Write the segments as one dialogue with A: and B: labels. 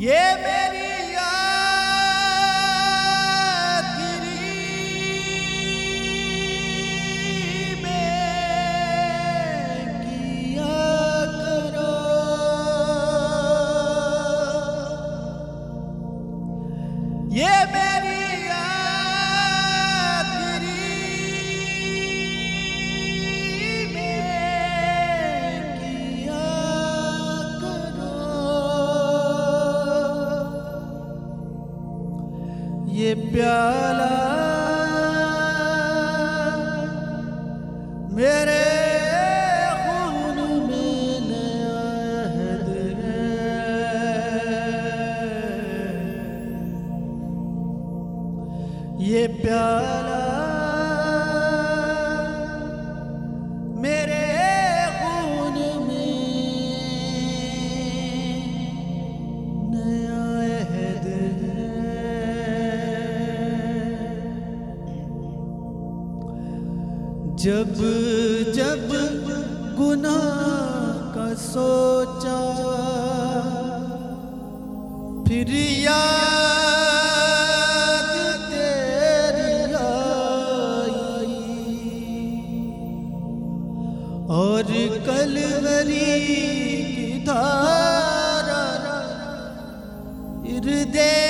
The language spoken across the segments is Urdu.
A: یہ میری پیالہ میرے خون میں نیا ہے۔ یہ پیالہ جب جب گناہ کا سوچا پھر یاد تیری آئی۔ اور کلوری کی دھارا ہردے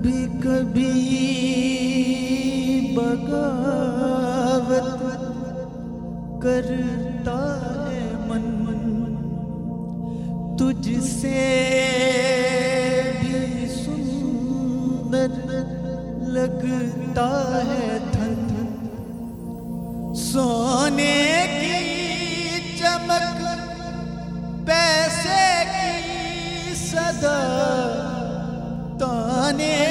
A: کبھی کبھی بغاوت کرتا ہے من من تجھ سے بھی سندر لگتا ہے دھن سونے کی چمک، پیسے کی صدا، تانے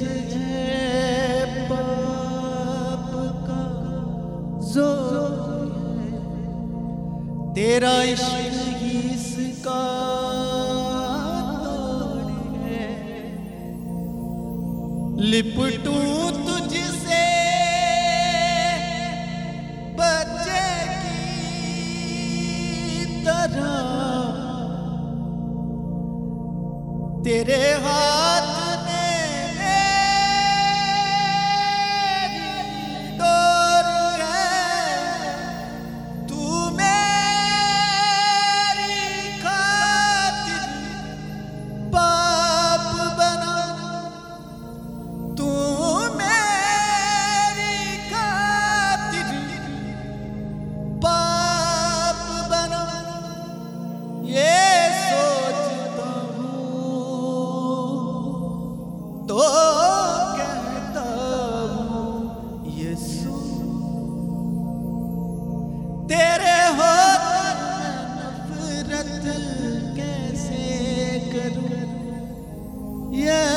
A: سچ پاپ کا زور تیرا عشق ہی اس کا توڑ ہے۔ لپٹوں تجھ سے بچے کی طرح۔ تیرے ہاتھ قتل کیسے کروں؟ یہ